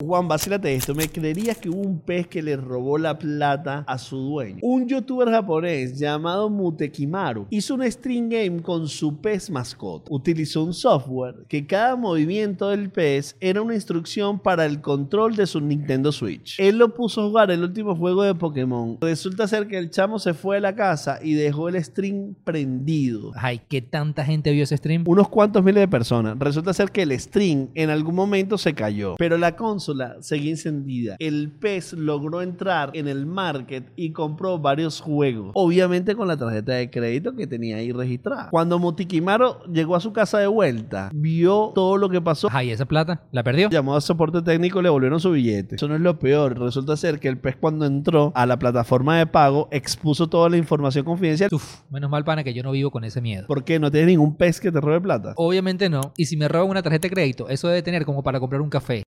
Juan, vacílate esto. ¿Me creerías que hubo un pez que le robó la plata a su dueño? Un youtuber japonés llamado Mutekimaru hizo un stream game con su pez mascota. Utilizó un software que cada movimiento del pez era una instrucción para el control de su Nintendo Switch. Él lo puso a jugar el último juego de Pokémon. Resulta ser que el chamo se fue a la casa y dejó el stream prendido. Ay, ¿qué tanta gente vio ese stream? Unos cuantos miles de personas. Resulta ser que el stream en algún momento se cayó, pero la consola seguía encendida. El pez logró entrar en el market y compró varios juegos, obviamente con la tarjeta de crédito que tenía ahí registrada. Cuando Mutikimaro llegó a su casa de vuelta, vio todo lo que pasó. Ay, esa plata, ¿la perdió? Llamó a soporte técnico y le volvieron su billete. Eso no es lo peor. Resulta ser que el pez cuando entró a la plataforma de pago expuso toda la información confidencial. Uf, menos mal, pana, que yo no vivo con ese miedo. ¿Por qué? ¿No tienes ningún pez que te robe plata? Obviamente no. Y si me roban una tarjeta de crédito, eso debe tener como para comprar un café.